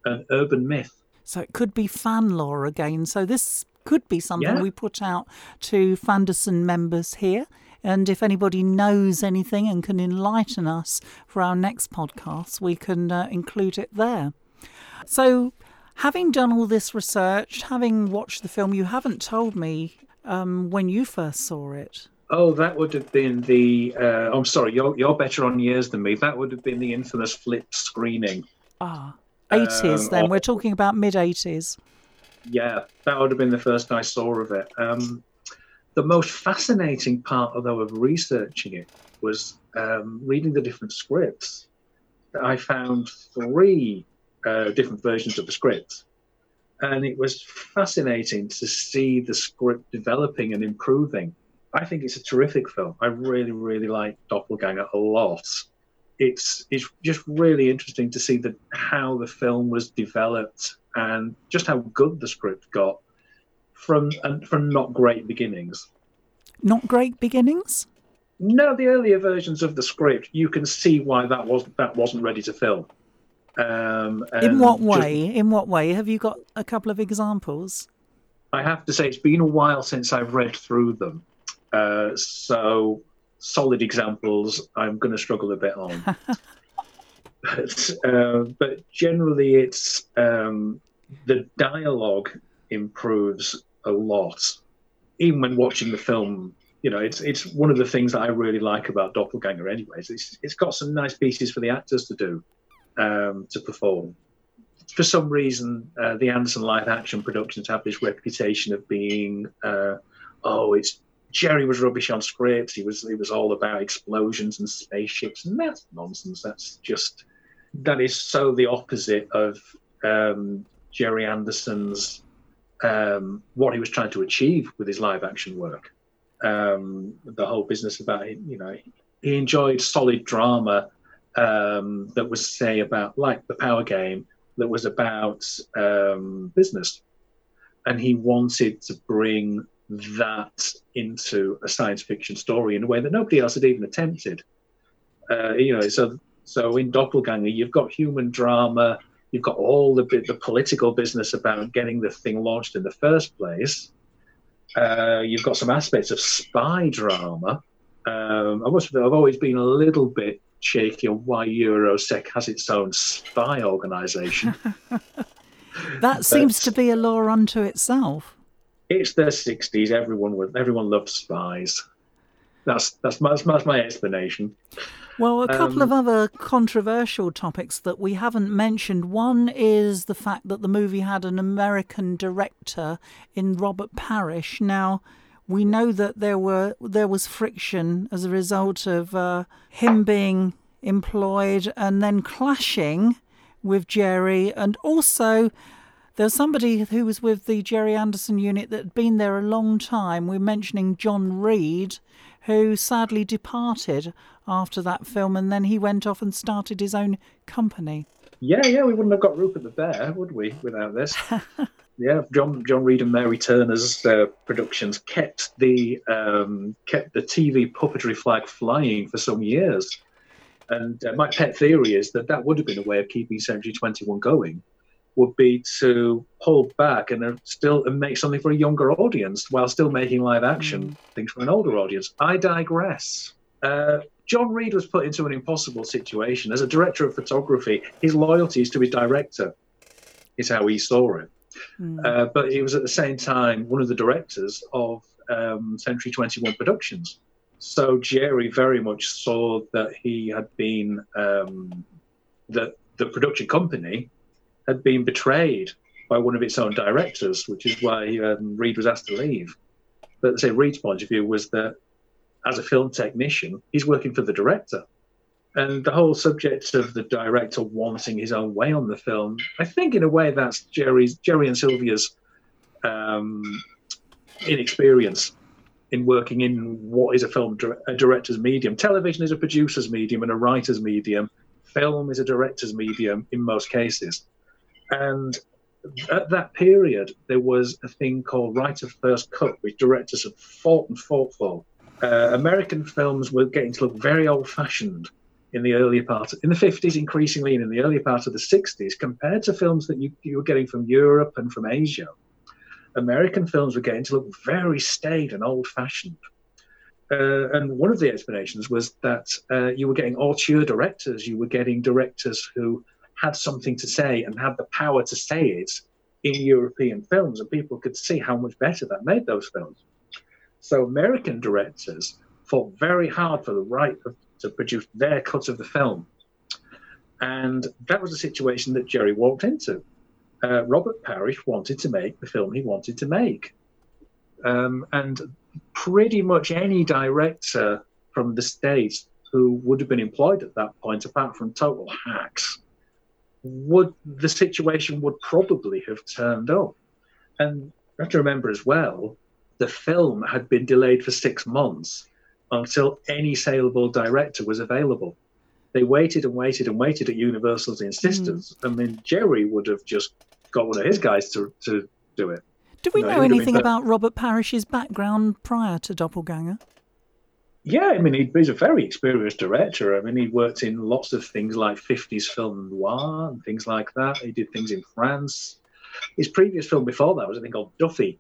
an urban myth. So it could be fan lore again. So this could be something yeah. we put out to Fanderson members here. And if anybody knows anything and can enlighten us for our next podcast, we can uh, include it there. So, having done all this research, having watched the film, you haven't told me um, when you first saw it. Oh, that would have been the. Uh, I'm sorry, you're, you're better on years than me. That would have been the infamous flip screening. Ah, 80s um, then. Or, We're talking about mid 80s yeah, that would have been the first I saw of it. Um, the most fascinating part, though, of researching it was um, reading the different scripts. I found three uh, different versions of the script, and it was fascinating to see the script developing and improving. I think it's a terrific film. I really, really like Doppelganger a lot. It's it's just really interesting to see that how the film was developed and just how good the script got from and from not great beginnings. Not great beginnings. No, the earlier versions of the script, you can see why that was that wasn't ready to film. Um, In what way? Just, In what way? Have you got a couple of examples? I have to say, it's been a while since I've read through them, uh, so solid examples I'm going to struggle a bit on. but, uh, but generally, it's um, the dialogue improves a lot. Even when watching the film you know, it's it's one of the things that I really like about Doppelganger. Anyways, it's it's got some nice pieces for the actors to do um, to perform. For some reason, uh, the Anderson live action productions have this reputation of being, uh, oh, it's Gerry was rubbish on scripts. He was he was all about explosions and spaceships, and that's nonsense. That's just that is so the opposite of um, Gerry Anderson's um, what he was trying to achieve with his live action work. Um, the whole business about you know he enjoyed solid drama um, that was say about like the Power Game that was about um, business, and he wanted to bring that into a science fiction story in a way that nobody else had even attempted. Uh, you know, so so in Doppelganger, you've got human drama, you've got all the the political business about getting the thing launched in the first place. Uh, you've got some aspects of spy drama. Um, I must admit, I've always been a little bit shaky on why Eurosec has its own spy organisation. that seems to be a law unto itself it's the 60s. Everyone everyone loved spies. That's that's my, that's my explanation. Well, a couple um, of other controversial topics that we haven't mentioned. One is the fact that the movie had an American director in Robert Parrish. Now, we know that there were there was friction as a result of uh, him being employed and then clashing with Gerry, and also there was somebody who was with the Gerry Anderson unit that had been there a long time. We're mentioning John Reid, who sadly departed after that film, and then he went off and started his own company. Yeah, yeah, we wouldn't have got Rupert the Bear, would we, without this? yeah, John John Reid and Mary Turner's uh, productions kept the um, kept the TV puppetry flag flying for some years. And uh, my pet theory is that that would have been a way of keeping Century 21 going would be to pull back and still make something for a younger audience while still making live action mm. things for an older audience. I digress. Uh, John Reid was put into an impossible situation. As a director of photography, his loyalty is to his director, is how he saw it. Mm. Uh, but he was at the same time one of the directors of um, Century 21 Productions. So Gerry very much saw that he had been, um, that the production company had been betrayed by one of its own directors, which is why um, Reid was asked to leave. But say Reid's point of view was that as a film technician, he's working for the director. And the whole subject of the director wanting his own way on the film, I think in a way that's Gerry's Gerry and Sylvia's um, inexperience in working in what is a film a director's medium. Television is a producer's medium and a writer's medium. Film is a director's medium in most cases. And at that period, there was a thing called right of first cut, which directors had fought and fought for. Uh, American films were getting to look very old fashioned in the earlier part, in the 50s, increasingly, and in the earlier part of the 60s, compared to films that you, you were getting from Europe and from Asia. American films were getting to look very staid and old fashioned. Uh, and one of the explanations was that uh, you were getting auteur directors, you were getting directors who had something to say and had the power to say it in European films, and people could see how much better that made those films. So American directors fought very hard for the right of, to produce their cut of the film. And that was a situation that Gerry walked into. Uh, Robert Parrish wanted to make the film he wanted to make. Um, and pretty much any director from the States who would have been employed at that point, apart from total hacks, would the situation would probably have turned up. And you have to remember as well, the film had been delayed for six months until any saleable director was available. They waited and waited and waited at Universal's insistence. Mm. I mean, Gerry would have just got one of his guys to, to do it. Do we know anything about Robert Parrish's background prior to Doppelganger? Yeah, I mean, he's a very experienced director. I mean, he worked in lots of things like 50s film noir and things like that. He did things in France. His previous film before that was a thing called Duffy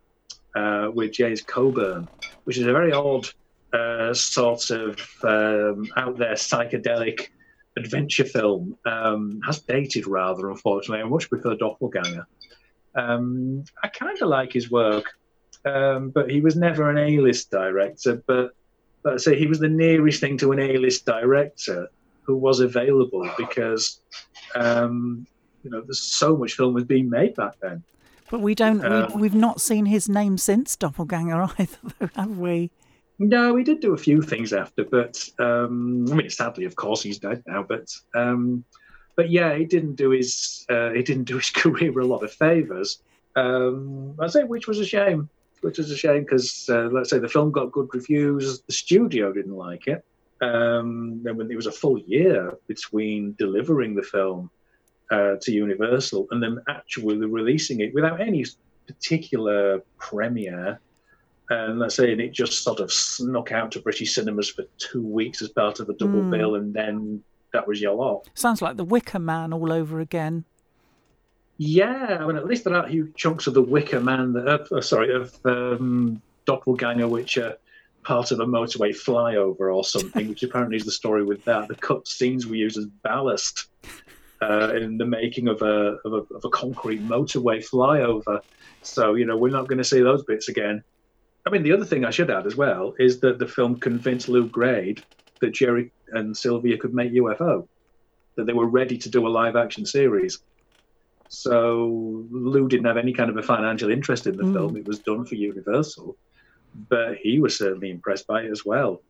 uh, with James Coburn, which is a very odd uh, sort of um, out there psychedelic adventure film. Um, has dated rather, unfortunately. I much prefer Doppelganger. Um, I kind of like his work. um, but he was never an A-list director. But but I say he was the nearest thing to an A-list director who was available because um, you know there's so much film was being made back then. But we don't. Um, we, we've not seen his name since Doppelganger either, have we? No, he did do a few things after, but um, I mean, sadly, of course, he's dead now. But um, but yeah, he didn't do his uh, he didn't do his career a lot of favors. Um, I say, which was a shame. Which is a shame because uh, let's say the film got good reviews, the studio didn't like it. Um, then when it was a full year between delivering the film uh, to Universal and then actually releasing it without any particular premiere and let's say and it just sort of snuck out to British cinemas for two weeks as part of a double mm. bill, and then that was your lot. Sounds like the Wicker Man all over again. Yeah, I mean, at least there are huge chunks of the Wicker Man that, uh, sorry, of um, Doppelganger, which are part of a motorway flyover or something, which apparently is the story with that. The cut scenes were used as ballast uh, in the making of a, of a, of a concrete motorway flyover. So, you know, we're not going to see those bits again. I mean, the other thing I should add as well is that the film convinced Lew Grade that Gerry and Sylvia could make UFO, that they were ready to do a live action series. So Lew didn't have any kind of a financial interest in the mm. film. It was done for Universal, but he was certainly impressed by it as well.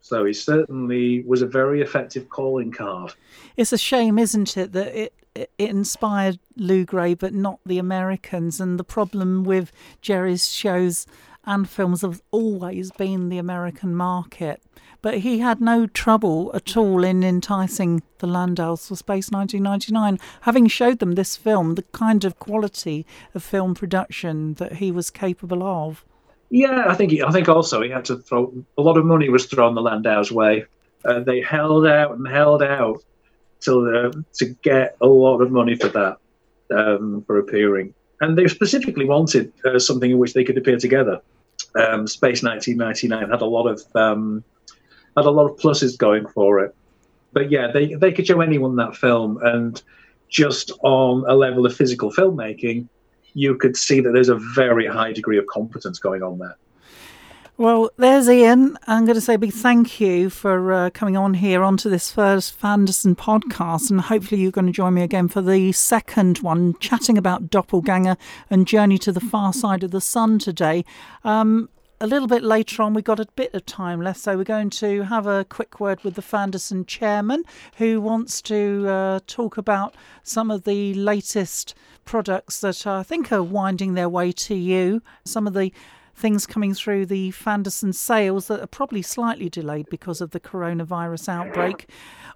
So he certainly was a very effective calling card. It's a shame, isn't it, that it it inspired Lew Grade, but not the Americans. And the problem with Gerry's shows and films have always been the American market. But he had no trouble at all in enticing the Landaus for Space 1999, having showed them this film, the kind of quality of film production that he was capable of. Yeah, I think he, I think also he had to throw a lot of money was thrown the Landau's way. Uh, they held out and held out till uh, to get a lot of money for that um, for appearing, and they specifically wanted uh, something in which they could appear together um, Space 1999 had a lot of um, had a lot of pluses going for it. But yeah, they they could show anyone that film, and just on a level of physical filmmaking, you could see that there's a very high degree of competence going on there. Well, there's Ian. I'm going to say a big thank you for uh, coming on here onto this first Fanderson podcast, and hopefully you're going to join me again for the second one, chatting about Doppelganger and Journey to the Far Side of the Sun today. Um, a little bit later on, we've got a bit of time left, so we're going to have a quick word with the Fanderson chairman who wants to uh, talk about some of the latest products that I think are winding their way to you, some of the things coming through the Fanderson sales that are probably slightly delayed because of the coronavirus outbreak.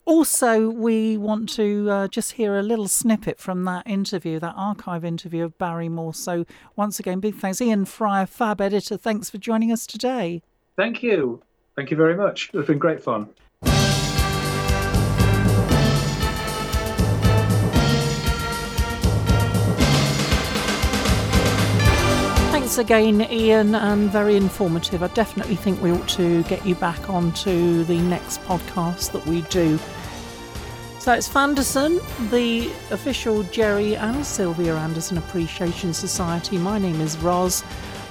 Also, we want to uh, just hear a little snippet from that interview, that archive interview of Barry Morse. So, once again, big thanks. Ian Fryer, Fab Editor, thanks for joining us today. Thank you. Thank you very much. It's been great fun. Thanks again, Ian, and very informative. I definitely think we ought to get you back onto the next podcast that we do. So it's Fanderson, the official Gerry and Sylvia Anderson Appreciation Society. My name is Ros.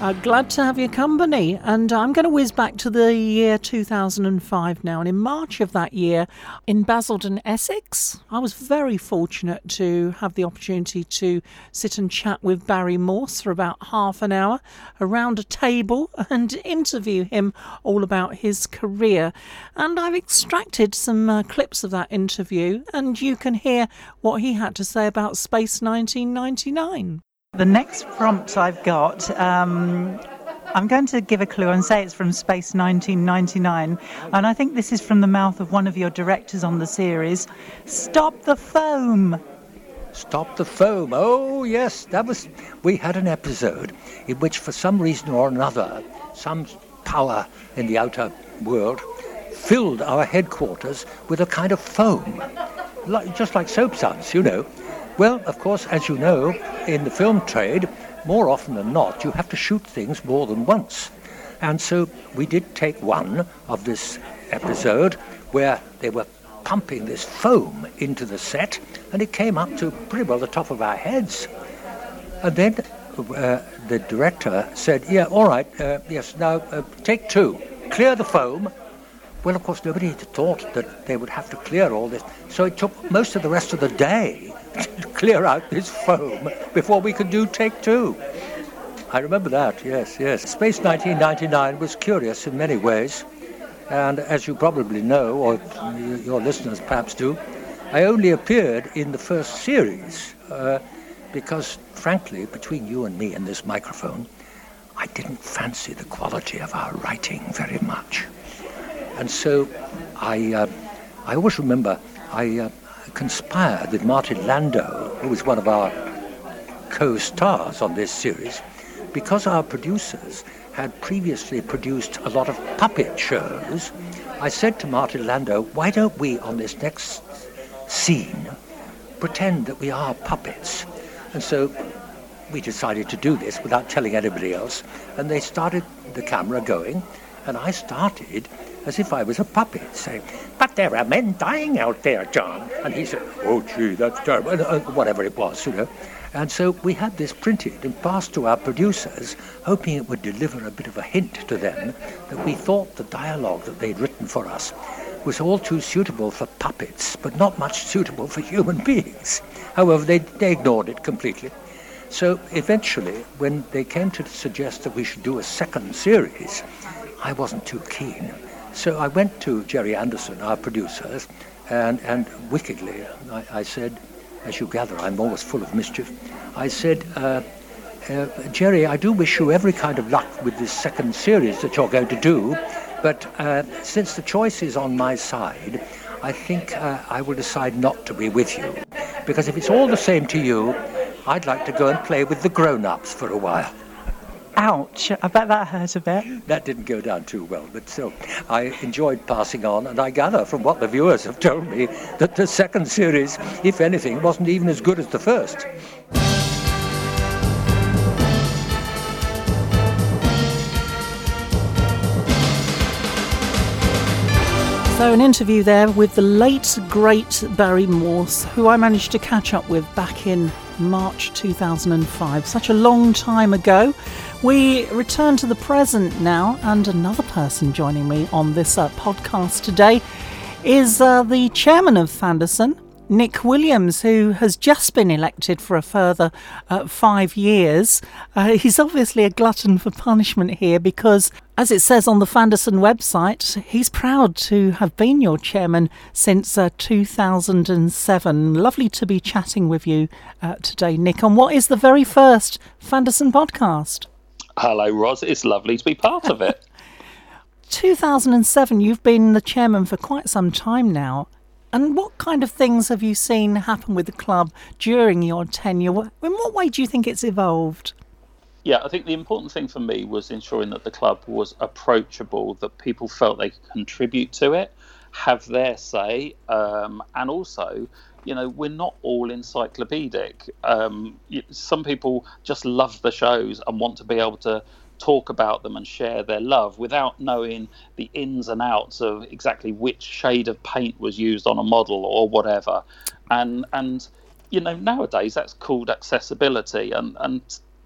Uh, glad to have your company. And I'm going to whiz back to the year 2005 now. And in March of that year, in Basildon, Essex, I was very fortunate to have the opportunity to sit and chat with Barry Morse for about half an hour around a table and interview him all about his career. And I've extracted some uh, clips of that interview, and you can hear what he had to say about Space 1999. The next prompt I've got, um, I'm going to give a clue and say it's from Space 1999. And I think this is from the mouth of one of your directors on the series. Stop the foam! Stop the foam. Oh, yes, that was. We had an episode in which, for some reason or another, some power in the outer world filled our headquarters with a kind of foam. Like, just like soap suds, you know. Well, of course, as you know, in the film trade, more often than not, you have to shoot things more than once. And so we did take one of this episode where they were pumping this foam into the set, and it came up to pretty well the top of our heads. And then uh, the director said, "Yeah, all right, uh, yes. Now uh, take two. Clear the foam." Well, of course, nobody had thought that they would have to clear all this, so it took most of the rest of the day clear out this foam before we could do take two. I remember that. Yes, yes. Space 1999 was curious in many ways, and as you probably know, or your listeners perhaps do, I only appeared in the first series. Uh, because, frankly, between you and me and this microphone, I didn't fancy the quality of our writing very much. And so I, uh, I always remember I uh, conspired with Martin Landau, who was one of our co stars on this series, because our producers had previously produced a lot of puppet shows. I said to Martin Landau, why don't we, on this next scene, pretend that we are puppets? And so we decided to do this without telling anybody else. And they started the camera going, and I started as if I was a puppet, saying, But there are men dying out there, John. And he said, Oh, gee, that's terrible, uh, whatever it was, you know. And so we had this printed and passed to our producers, hoping it would deliver a bit of a hint to them that we thought the dialogue that they'd written for us was all too suitable for puppets, but not much suitable for human beings. However, they, they ignored it completely. So eventually, when they came to suggest that we should do a second series, I wasn't too keen. So I went to Gerry Anderson, our producers, and, and wickedly, I, I said, as you gather, I'm always full of mischief. I said, uh, uh, Gerry, I do wish you every kind of luck with this second series that you're going to do, but uh, since the choice is on my side, I think uh, I will decide not to be with you. Because if it's all the same to you, I'd like to go and play with the grown ups for a while. Ouch, I bet that hurt a bit. That didn't go down too well, but still, I enjoyed passing on, and I gather from what the viewers have told me that the second series, if anything, wasn't even as good as the first. So, an interview there with the late, great Barry Morse, who I managed to catch up with back in March 2005. Such a long time ago. We return to the present now, and another person joining me on this uh, podcast today is uh, the chairman of Fanderson, Nick Williams, who has just been elected for a further uh, five years. Uh, he's obviously a glutton for punishment here because, as it says on the Fanderson website, he's proud to have been your chairman since uh, 2007. Lovely to be chatting with you uh, today, Nick, on what is the very first Fanderson podcast. Hello, Ros. It's lovely to be part of it. 2007, you've been the chairman for quite some time now. And what kind of things have you seen happen with the club during your tenure? In what way do you think it's evolved? Yeah, I think the important thing for me was ensuring that the club was approachable, that people felt they could contribute to it, have their say, um, and also, you know, we're not all encyclopedic. Um, some people just love the shows and want to be able to talk about them and share their love without knowing the ins and outs of exactly which shade of paint was used on a model or whatever. And and you know nowadays that's called accessibility and and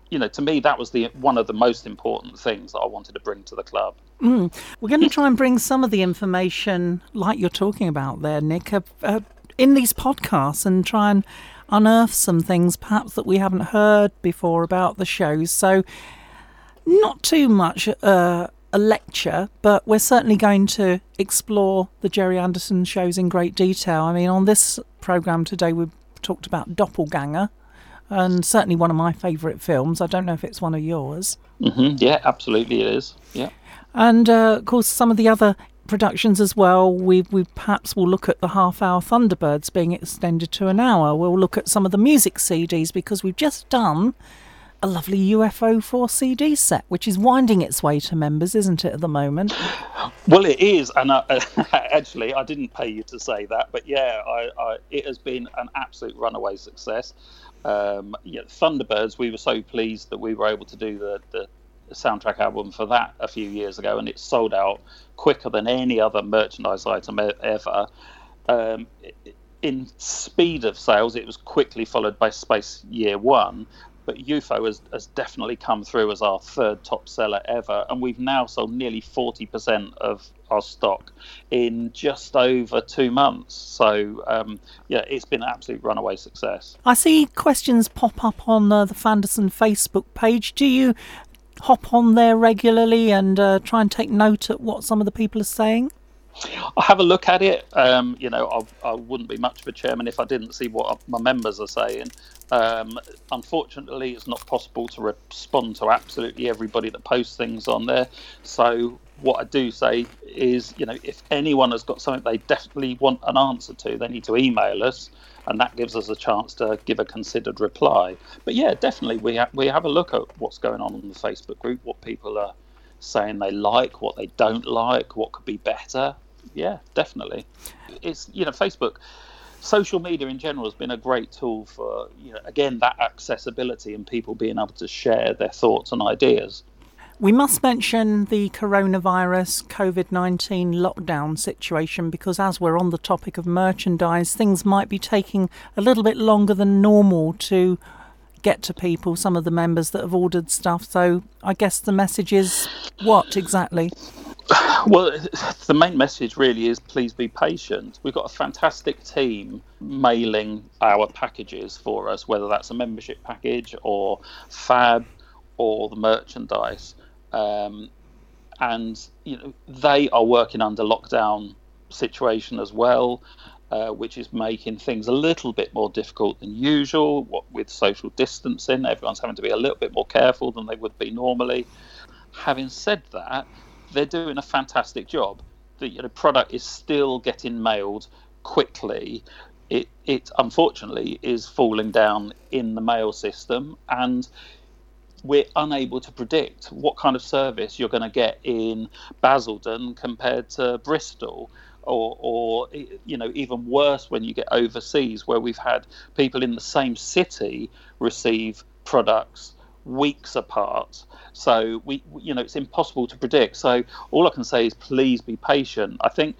you know to me that was the one of the most important things that I wanted to bring to the club. Mm. We're going to try and bring some of the information like you're talking about there, Nick, uh, in these podcasts and try and unearth some things perhaps that we haven't heard before about the shows. So not too much uh, a lecture, but we're certainly going to explore the Gerry Anderson shows in great detail. I mean, on this programme today, we've talked about Doppelganger, and certainly one of my favourite films. I don't know if it's one of yours. Mm-hmm. Yeah, absolutely, it is. Yeah. And uh, of course, some of the other productions as well. We we perhaps will look at the half hour Thunderbirds being extended to an hour. We'll look at some of the music CDs because we've just done a lovely UFO 4 CD set, which is winding its way to members, isn't it, at the moment? Well, it is, and I, actually, I didn't pay you to say that, but yeah, I, I, it has been an absolute runaway success. Um, yeah, Thunderbirds, we were so pleased that we were able to do the, the soundtrack album for that a few years ago, and it sold out quicker than any other merchandise item ever. Um, in speed of sales, it was quickly followed by Space Year One, but UFO has, has definitely come through as our third top seller ever, and we've now sold nearly 40% of our stock in just over two months. So, um, yeah, it's been an absolute runaway success. I see questions pop up on uh, the Fanderson Facebook page. Do you hop on there regularly and uh, try and take note at what some of the people are saying? I have a look at it. Um, you know, I, I, wouldn't be much of a chairman if I didn't see what my members are saying. Um, unfortunately, it's not possible to respond to absolutely everybody that posts things on there. So, what I do say is, you know, if anyone has got something they definitely want an answer to, they need to email us, and that gives us a chance to give a considered reply. But yeah, definitely, we ha- we have a look at what's going on in the Facebook group, what people are saying they like, what they don't like, what could be better yeah, definitely. It's you know Facebook, social media in general has been a great tool for you know again that accessibility and people being able to share their thoughts and ideas. We must mention the coronavirus COVID 19 lockdown situation because, as we're on the topic of merchandise, things might be taking a little bit longer than normal to get to people, some of the members that have ordered stuff. So, I guess the message is what exactly? Well, the main message really is please be patient. We've got a fantastic team mailing our packages for us, whether that's a membership package or fab or the merchandise. Um, and you know they are working under lockdown situation as well, uh, which is making things a little bit more difficult than usual. What with social distancing, everyone's having to be a little bit more careful than they would be normally. Having said that, they're doing a fantastic job. The you know, product is still getting mailed quickly. It, it unfortunately is falling down in the mail system, and we're unable to predict what kind of service you're going to get in Basildon compared to Bristol. Or, or, you know, even worse when you get overseas, where we've had people in the same city receive products weeks apart. So we, you know, it's impossible to predict. So all I can say is please be patient. I think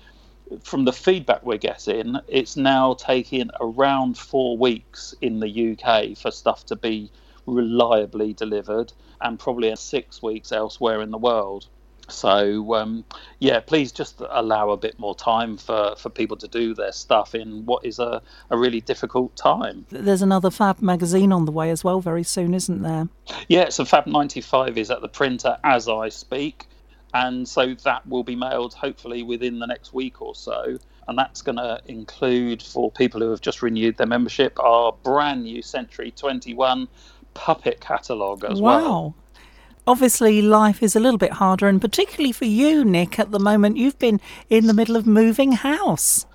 from the feedback we're getting, it's now taking around four weeks in the UK for stuff to be reliably delivered, and probably six weeks elsewhere in the world. So um, yeah, please just allow a bit more time for, for people to do their stuff in what is a, a really difficult time. There's another Fab magazine on the way as well very soon, isn't there? Yeah, so Fab 95 is at the printer as I speak, and so that will be mailed hopefully within the next week or so. And that's going to include for people who have just renewed their membership our brand new Century 21 puppet catalogue as well. wow. well obviously life is a little bit harder, and particularly for you, Nick, at the moment, you've been in the middle of moving house.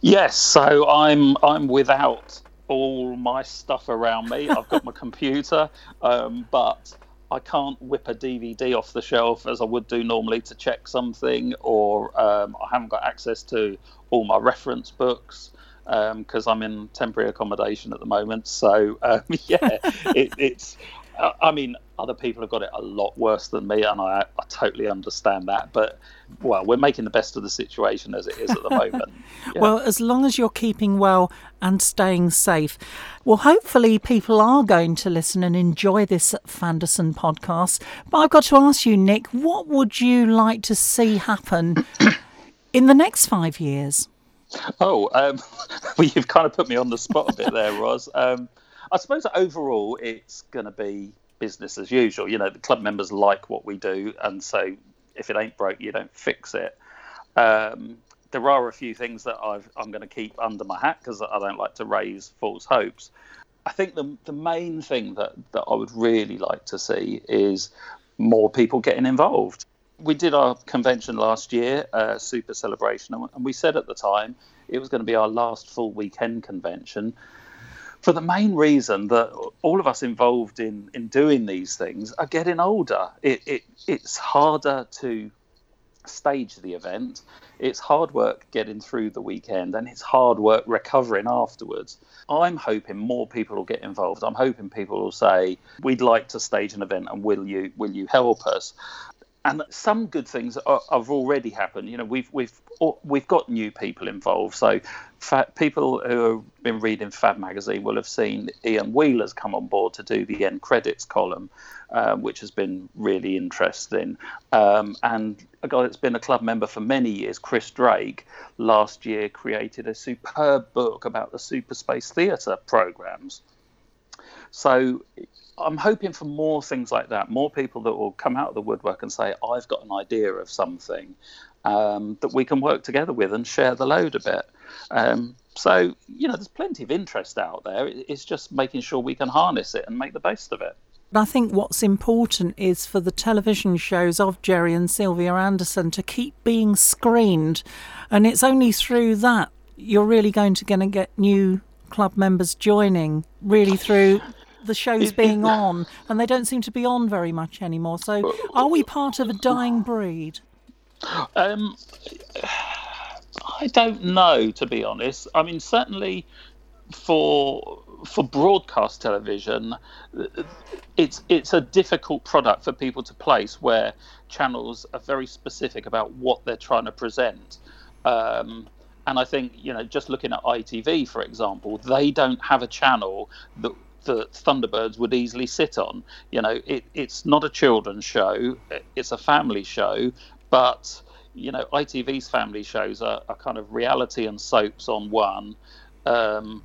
Yes, so I'm I'm without all my stuff around me. I've got my computer, um, but I can't whip a DVD off the shelf as I would do normally to check something, or um, I haven't got access to all my reference books because um, I'm in temporary accommodation at the moment. So um, yeah, it, it's I mean, other people have got it a lot worse than me, and I, I totally understand that. But well, we're making the best of the situation as it is at the moment. Yeah. Well, as long as you're keeping well and staying safe, well, hopefully people are going to listen and enjoy this Fanderson podcast. But I've got to ask you, Nick, what would you like to see happen in the next five years? Oh, um, well, you've kind of put me on the spot a bit there, Ros. Um, I suppose overall it's going to be business as usual. You know, the club members like what we do, and so if it ain't broke, you don't fix it. Um, there are a few things that i am going to keep under my hat because I don't like to raise false hopes. I think the the main thing that that I would really like to see is more people getting involved. We did our convention last year, uh, Super Celebration, and we said at the time it was going to be our last full weekend convention for the main reason that all of us involved in, in doing these things are getting older. It, it, it's harder to stage the event. It's hard work getting through the weekend and it's hard work recovering afterwards. I'm hoping more people will get involved. I'm hoping people will say, We'd like to stage an event and will you will you help us? And some good things are, have already happened. You know, we've we've we've got new people involved. So, people who have been reading Fab magazine will have seen Ian Wheeler's come on board to do the end credits column, uh, which has been really interesting. Um, and a guy that's been a club member for many years, Chris Drake, last year created a superb book about the Super Space Theatre programs. So I'm hoping for more things like that, more people that will come out of the woodwork and say, I've got an idea of something um, that we can work together with and share the load a bit. Um, so, you know, there's plenty of interest out there. It's just making sure we can harness it and make the best of it. I think what's important is for the television shows of Gerry and Sylvia Anderson to keep being screened. And it's only through that you're really going to, going to get new club members joining, really through the shows being on, and they don't seem to be on very much anymore. So, are we part of a dying breed? Um, I don't know, to be honest. I mean, certainly for for broadcast television, it's it's a difficult product for people to place where channels are very specific about what they're trying to present. Um, and I think you know, just looking at ITV, for example, they don't have a channel that that Thunderbirds would easily sit on. You know, it, it's not a children's show; it's a family show. But you know, ITV's family shows are, are kind of reality and soaps on one. Um,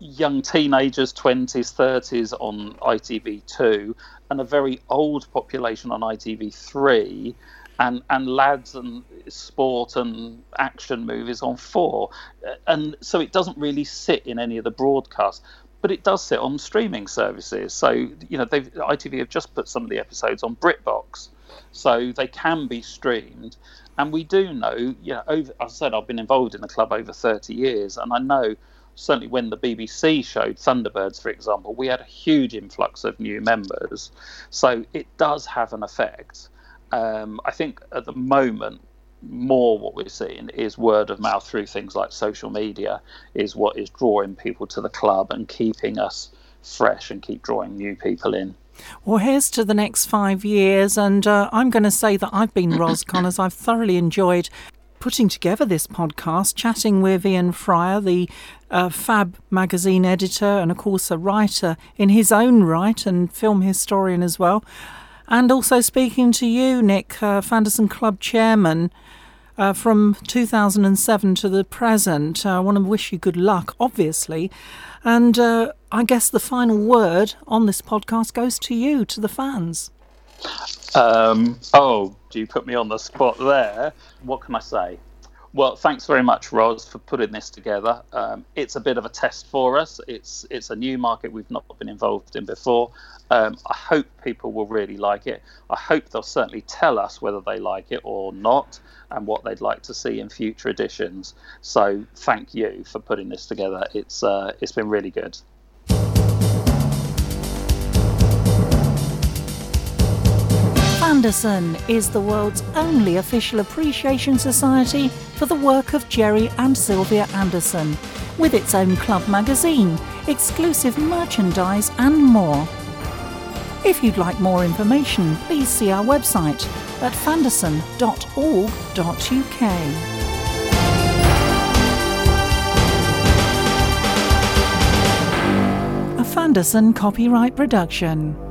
young teenagers, 20s, 30s on ITV2, and a very old population on ITV3, and, and lads and sport and action movies on 4. And so it doesn't really sit in any of the broadcasts but it does sit on streaming services. So you know, they've ITV have just put some of the episodes on BritBox, so they can be streamed. And we do know, you know, over, I said, I've been involved in the club over 30 years, and I know certainly when the BBC showed Thunderbirds, for example, we had a huge influx of new members. So it does have an effect. Um, I think at the moment more what we're seeing is word of mouth through things like social media is what is drawing people to the club and keeping us fresh and keep drawing new people in. Well, here's to the next five years, and uh, I'm going to say that I've been Ros Connors. I've thoroughly enjoyed putting together this podcast, chatting with Ian Fryer, the uh, Fab magazine editor, and of course a writer in his own right and film historian as well and also speaking to you, Nick, uh, Fanderson Club chairman. Uh, from 2007 to the present. Uh, I want to wish you good luck, obviously. And uh, I guess the final word on this podcast goes to you, to the fans. Um, oh, do you put me on the spot there? What can I say? Well, thanks very much, Ros, for putting this together. Um, it's a bit of a test for us. It's it's a new market we've not been involved in before. Um, I hope people will really like it. I hope they'll certainly tell us whether they like it or not, and what they'd like to see in future editions. So, thank you for putting this together. It's uh, it's been really good. Anderson is the world's only official appreciation society for the work of Gerry and Sylvia Anderson, with its own club magazine, exclusive merchandise, and more. If you'd like more information, please see our website at fanderson.org.uk. A Fanderson copyright production.